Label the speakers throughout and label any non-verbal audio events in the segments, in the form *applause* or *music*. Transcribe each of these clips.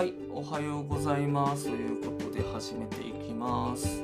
Speaker 1: はい、おはようございます。ということで始めていきます。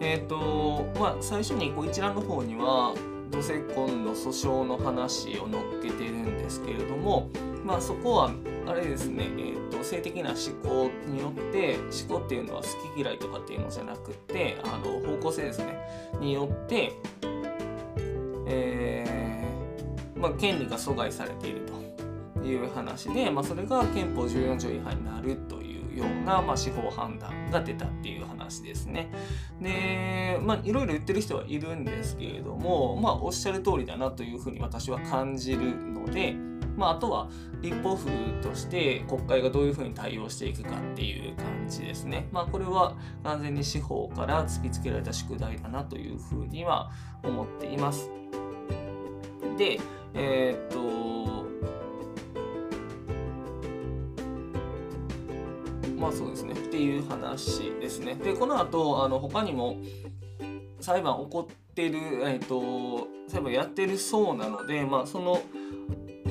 Speaker 1: えっ、と、まあ、最初にこう一覧の方には、同性婚の訴訟の話を載っけてるんですけれども、まあ、そこは、あれですね、えーと、性的な思考によって、思考っていうのは好き嫌いとかっていうのじゃなくて、あの方向性ですね、によって、えーまあ、権利が阻害されていると。いう話で、まあ、それが憲法14条違反になるというような、まあ、司法判断が出たっていう話ですね。で、まあ、いろいろ言ってる人はいるんですけれども、まあ、おっしゃる通りだなというふうに私は感じるので、まあ、あとは立法府として国会がどういうふうに対応していくかっていう感じですね。まあ、これは完全に司法から突きつけられた宿題だなというふうには思っています。で、えーっと、まあそうですね。っていう話ですね。で、この後、あの他にも裁判起こってる、えっ、と、裁判やってるそうなので、まあその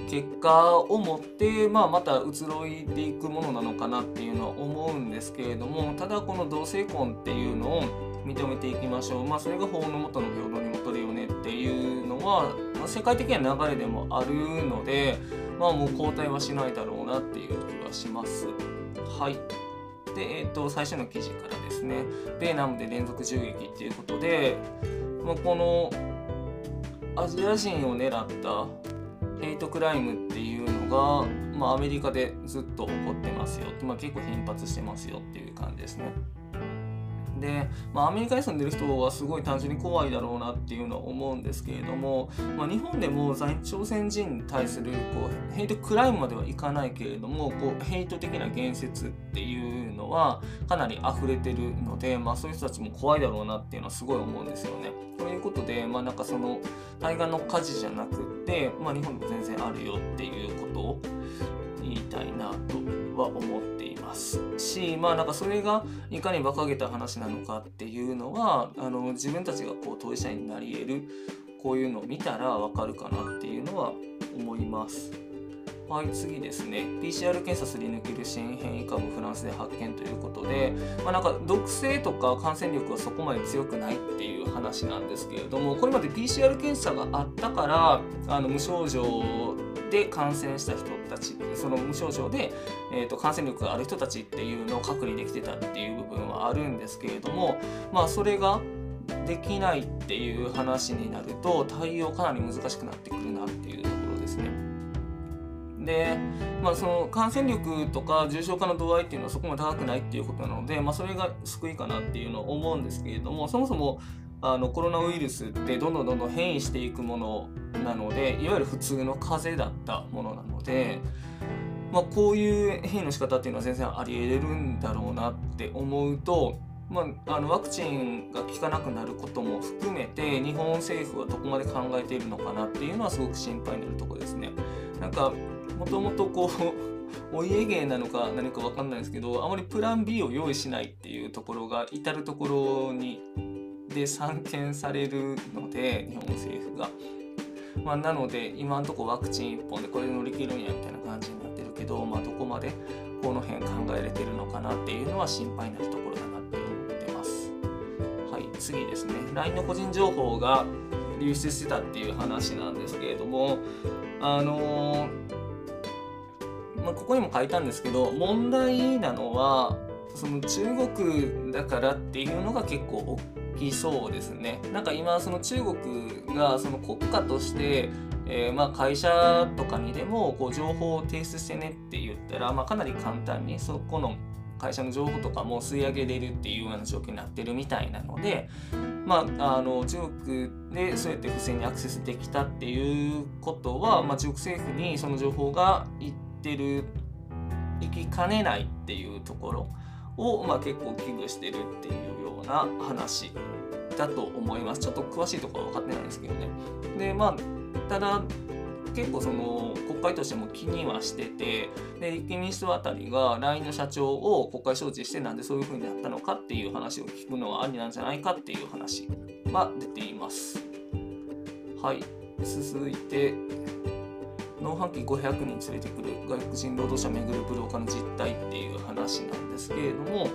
Speaker 1: 結果をもって、まあ、また移ろいでいくものなのかなっていうのは思うんですけれどもただこの同性婚っていうのを認めていきましょう、まあ、それが法の下の平等にもとるよねっていうのは、まあ、世界的な流れでもあるので、まあ、もう交代はしないだろうなっていう気はします。はいで、えー、と最初の記事からですね米南部で連続銃撃っていうことで、まあ、このアジア人を狙ったヘイトクライムっていうのが、まあ、アメリカでずっと起こってますよ、まあ、結構頻発してますよっていう感じですね。で、まあ、アメリカに住んでる人はすごい単純に怖いだろうなっていうのは思うんですけれども、まあ、日本でも在朝鮮人に対するこうヘイトクライムまではいかないけれどもこうヘイト的な言説っていうのはかなり溢れてるので、まあ、そういう人たちも怖いだろうなっていうのはすごい思うんですよね。ということで、まあ、なんかその対岸の火事じゃなくって、まあ、日本でも全然あるよっていうことを言いたいなとは思ってますしまあなんかそれがいかに馬鹿げた話なのかっていうのはあの自分たちがこう当事者になり得るこういうのを見たらわかるかなっていうのは思います。はい、次ですね。PCR 検査すり抜ける新変異株フランスで発見ということで、まあ、なんか毒性とか感染力はそこまで強くないっていう話なんですけれども、これまで PCR 検査があったから、あの無症状で感染した人たち、その無症状で、えー、と感染力がある人たちっていうのを隔離できてたっていう部分はあるんですけれども、まあそれができないっていう話になると対応かなり難しくなってくるなっていうところですね。で、まあ、その感染力とか重症化の度合いっていうのはそこまで高くないっていうことなので、まあ、それが救いかなっていうのを思うんですけれどもそもそもあのコロナウイルスってどんどんどんどん変異していくものなのでいわゆる普通の風邪だったものなので、まあ、こういう変異の仕方っていうのは全然ありえるんだろうなって思うと、まあ、あのワクチンが効かなくなることも含めて日本政府はどこまで考えているのかなっていうのはすごく心配になるとこですね。なんかもともとこう *laughs* お家芸なのか何か分かんないですけどあまりプラン B を用意しないっていうところが至る所にで散見されるので日本政府が。まあ、なので今のところワクチン1本でこれで乗り切るんやみたいな感じになってるけど、まあ、どこまでこの辺考えれてるのかなっていうのは心配になるところだなって思ってます。はい、次ですね LINE の個人情報が流出してたっていう話なんですけれどもあのーまあ、ここにも書いたんですけど問題なのはその中国だからっていうのが結構大きそうですね。なんか今その中国がその国家として、えーまあ会社とかにでもこう情報を提出してねって言ったら、まあ、かなり簡単にそこの会社の情報とかも吸い上げれるっていうような状況になってるみたいなので、まあ、あの中国でそうやって不正にアクセスできたっていうことは、まあ、中国政府にその情報がいってる行きかねないっていうところを、まあ、結構危惧してるっていうような話だと思います。ちょっと詳しいところは分かってないんですけどね。でまあただ結構その国会としても気にはしててで立憲民主党あたりが LINE の社長を国会招致してなんでそういう風になったのかっていう話を聞くのはありなんじゃないかっていう話が出ています。はい。続いて農飯期500人連れてくる外国人労働者めぐるブローカーの実態っていう話なんですけれども、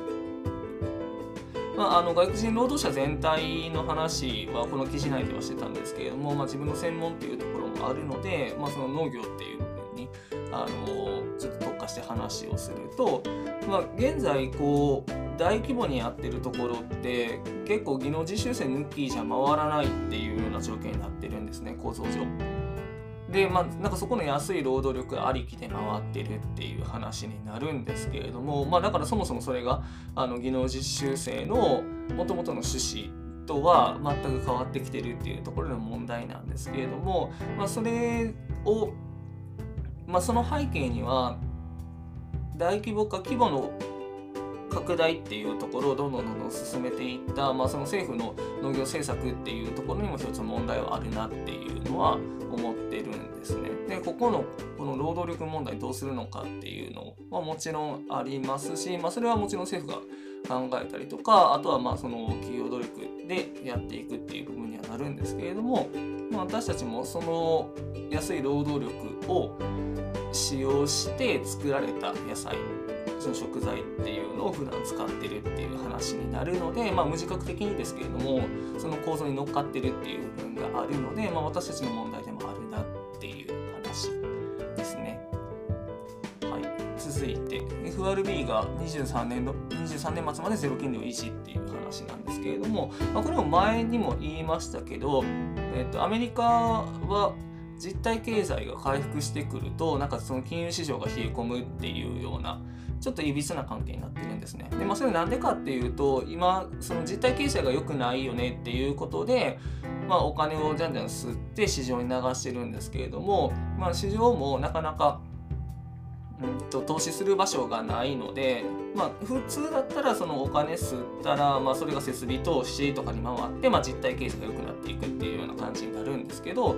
Speaker 1: まあ、あの外国人労働者全体の話はこの記事内ではしてたんですけれども、まあ、自分の専門っていうところもあるので、まあ、その農業っていう部分にあのちょっと特化して話をすると、まあ、現在こう大規模にやってるところって結構技能実習生抜きじゃ回らないっていうような条件になってるんですね構造上。でまあなんかそこの安い労働力ありきで回ってるっていう話になるんですけれどもまあだからそもそもそれがあの技能実習生のもともとの趣旨とは全く変わってきてるっていうところの問題なんですけれども、まあ、それを、まあ、その背景には大規模化規模の拡大っていうところをどんどんどんどん進めていった、まあ、その政府の農業政策っていうところにも一つ問題はあるなっていうのは思っているんですね。でここのこの労働力問題どうするのかっていうのはもちろんありますし、まあ、それはもちろん政府が考えたりとかあとはまあその企業努力でやっていくっていう部分にはなるんですけれども、まあ、私たちもその安い労働力を使用して作られた野菜その食材っていうのを普段使ってるっていう話になるので、まあ、無自覚的にですけれどもその構造に乗っかってるっていう部分があるので、まあ、私たちの問題いて FRB が23年の23年末までゼロ金利を維持っていう話なんですけれども、ま、これも前にも言いましたけど、えっと、アメリカは実体経済が回復してくるとなんかその金融市場が冷え込むっていうようなちょっといびつな関係になってるんですね。で、まあ、それなんでかっていうと、今、その実体経済が良くないよねっていうことで、まあ、お金をじゃんじゃん吸って市場に流してるんですけれども、まあ、市場もなかなか、うんと、投資する場所がないので、まあ、普通だったらそのお金吸ったら、まあ、それが設備投資とかに回って、まあ、実体経済が良くなっていくっていうような感じになるんですけど、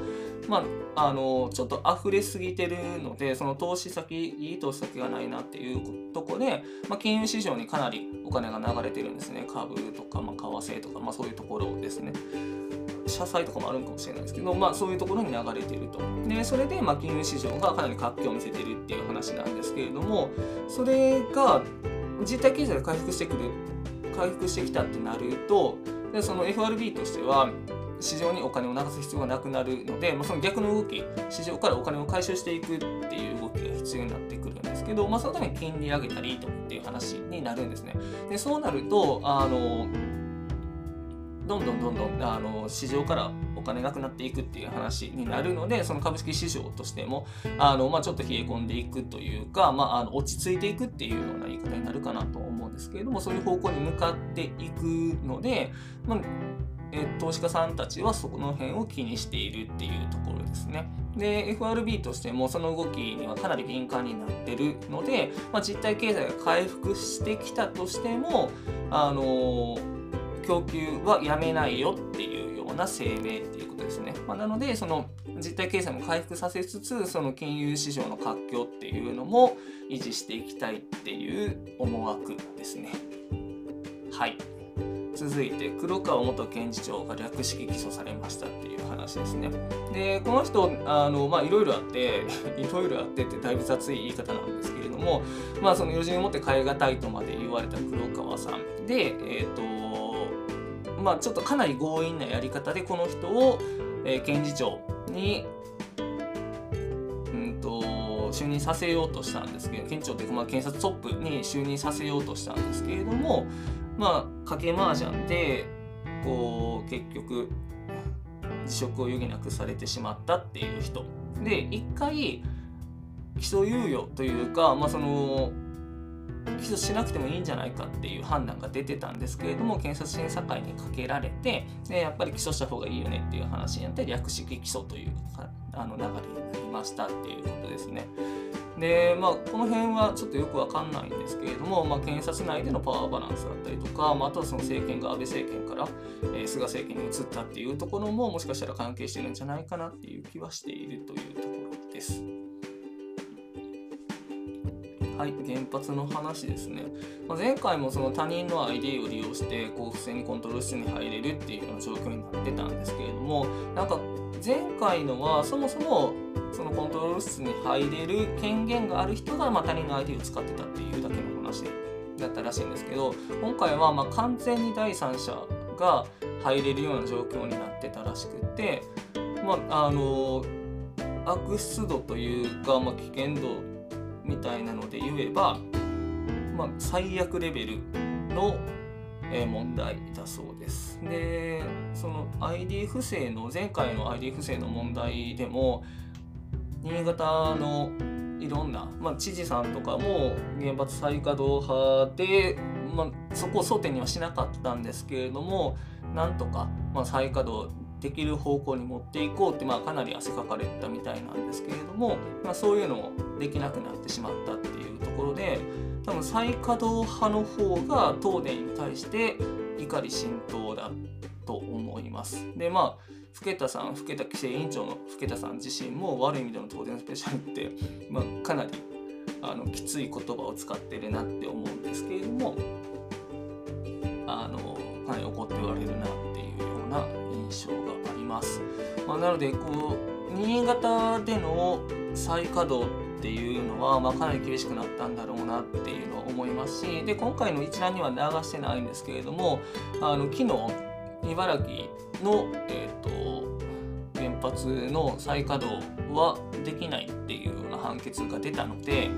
Speaker 1: まあ、あのちょっと溢れすぎてるのでその投資先いい投資先がないなっていうとこで、まあ、金融市場にかなりお金が流れてるんですね。株とか、まあ、為替とか、まあ、そういうところですね。社債とかもあるかもしれないですけど、まあ、そういうところに流れてるとでそれで、まあ、金融市場がかなり活気を見せてるっていう話なんですけれどもそれが実体経済が回復してくる回復してきたってなるとでその FRB としては市場にお金を流す必要がなくなるので、まあ、その逆の動き市場からお金を回収していくっていう動きが必要になってくるんですけど、まあ、そのために金利上げたりとっていう話になるんですね。でそうなるとあのどんどんどんどんあの市場からお金なくなっていくっていう話になるのでその株式市場としてもあの、まあ、ちょっと冷え込んでいくというか、まあ、あの落ち着いていくっていうような言い方になるかなと思うんですけれどもそういう方向に向かっていくので、まあえ投資家さんたちはそこの辺を気にしているっていうところですね。で FRB としてもその動きにはかなり敏感になってるので、まあ、実体経済が回復してきたとしても、あの供給はやめないよっていうような声明っていうことですね。まあ、なのでその実体経済も回復させつつその金融市場の活況っていうのも維持していきたいっていう思惑ですね。はい。続いて黒川元検事長が略式起訴されましたっていう話ですね。でこの人あのまあいろいろあって *laughs* いろいろあってってだいぶ雑い言い方なんですけれどもまあその余人をもって変え難いとまで言われた黒川さんでえっ、ー、とまあちょっとかなり強引なやり方でこの人を、えー、検事長にうんと就任させようとしたんですけど検事長というか、まあ、検察トップに就任させようとしたんですけれどもまあ賭け麻雀でこう結局辞職を余儀なくされてしまったっていう人。で一回起訴猶予というか、まあ、その起訴しなくてもいいんじゃないかっていう判断が出てたんですけれども検察審査会にかけられてでやっぱり起訴した方がいいよねっていう話になって略式起訴というあの流れになりましたっていうことですね。でまあこの辺はちょっとよくわかんないんですけれども、まあ、検察内でのパワーバランスだったりとか、まあ、あとはその政権が安倍政権から、えー、菅政権に移ったっていうところももしかしたら関係してるんじゃないかなっていう気はしているというところです。はい、原発の話ですね。まあ、前回もその他人の ID を利用してこう不正にコントロール室に入れるっていうような状況になってたんですけれども、なんか前回のはそもそもそのコントロール室に入れる権限がある人がま他人の ID を使ってたっていうだけの話だったらしいんですけど、今回はま完全に第三者が入れるような状況になってたらしくて、まあ、あの悪質度というか、まあ、危険度みたいなので言えば、まあ、最悪レベルの問題だそうです。でその ID 不正の前回の ID 不正の問題でも新潟のいろんな、まあ、知事さんとかも原発再稼働派で、まあ、そこを争点にはしなかったんですけれどもなんとか、まあ、再稼働できる方向に持っていこうって、まあ、かなり汗かかれたみたいなんですけれども、まあ、そういうのもできなくなってしまったっていうところで多分再稼働派の方が東電に対して怒り浸透だと思います。でまあ更田さん更田規制委員長の更田さん自身も悪い意味での東電スペシャルって、まあ、かなりあのきつい言葉を使ってるなって思うんですけれどもあのかなり怒って言われるなっていうような印象があります。まあ、なのでこう新潟での再稼働っていうのは、まあ、かなり厳しくなったんだろうなっていうのは思いますしで今回の一覧には流してないんですけれどもあの昨日茨城の、えーと、原発の再稼働はできないっていうような判決が出たので、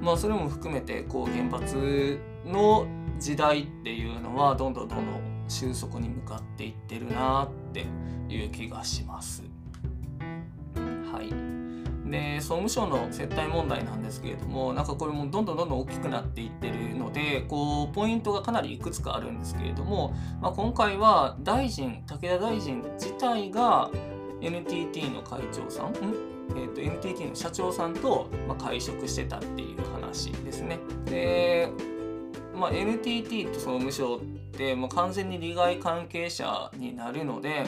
Speaker 1: まあ、それも含めてこう原発の時代っていうのはどんどんどんどん収束に向かっていってるなっていう気がします。はい、で総務省の接待問題なんですけれどもなんかこれもどんどんどんどん大きくなっていってるのでこうポイントがかなりいくつかあるんですけれども、まあ、今回は大臣武田大臣自体が NTT の会長さんえーと、NTT の社長さんと、まあ、会食してたっていう話ですね。で、まあ、NTT と総務省って、まあ、完全に利害関係者になるので、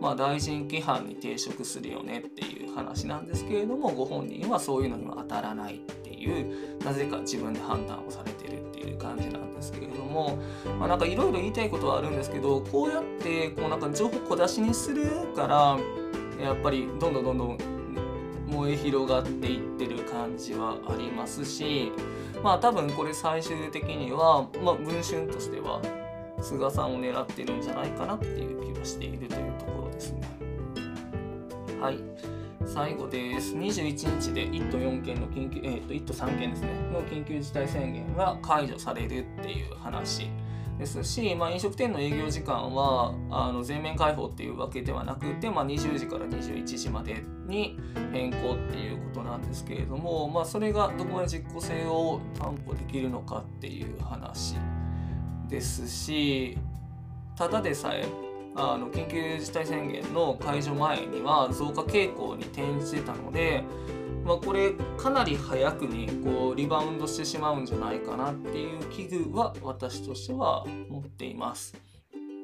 Speaker 1: まあ、大臣規範に抵触するよねっていう話なんですけれどもご本人はそういうのには当たらないっていうなぜか自分で判断をされてるっていう感じなんですけれども、まあ、なんかいろいろ言いたいことはあるんですけどこうやってこうなんか情報小出しにするからやっぱりどんどんどんどん燃え広がっていってる感じはありますしまあ多分これ最終的には、まあ、文春としては菅さんを狙ってるんじゃないかなっていう気がしているというところですね。はい。最後です。21日で1都4県の緊急、えー、と1都3県ですね、の緊急事態宣言が解除されるっていう話ですし、まあ、飲食店の営業時間はあの全面開放っていうわけではなくて、まあ、20時から21時までに変更っていうことなんですけれども、まあ、それがどこまで実効性を担保できるのかっていう話ですしただでさえあの緊急事態宣言の解除前には増加傾向に転じてたので、まあ、これかなり早くにこうリバウンドしてしまうんじゃないかなっていう危惧は私としては持っています。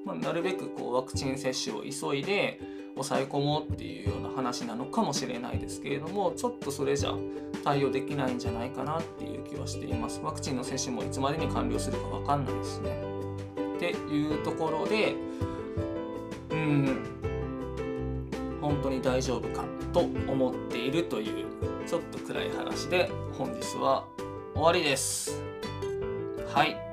Speaker 1: まあ、なるべくこうワクチン接種を急いで抑え込もうっていうような話なのかもしれないですけれどもちょっとそれじゃ対応できないんじゃないかなっていう気はしています。ワクチンの接種もいつまでに完了するか分かんないですね。っていうところでうん本当に大丈夫かと思っているというちょっと暗い話で本日は終わりです。はい。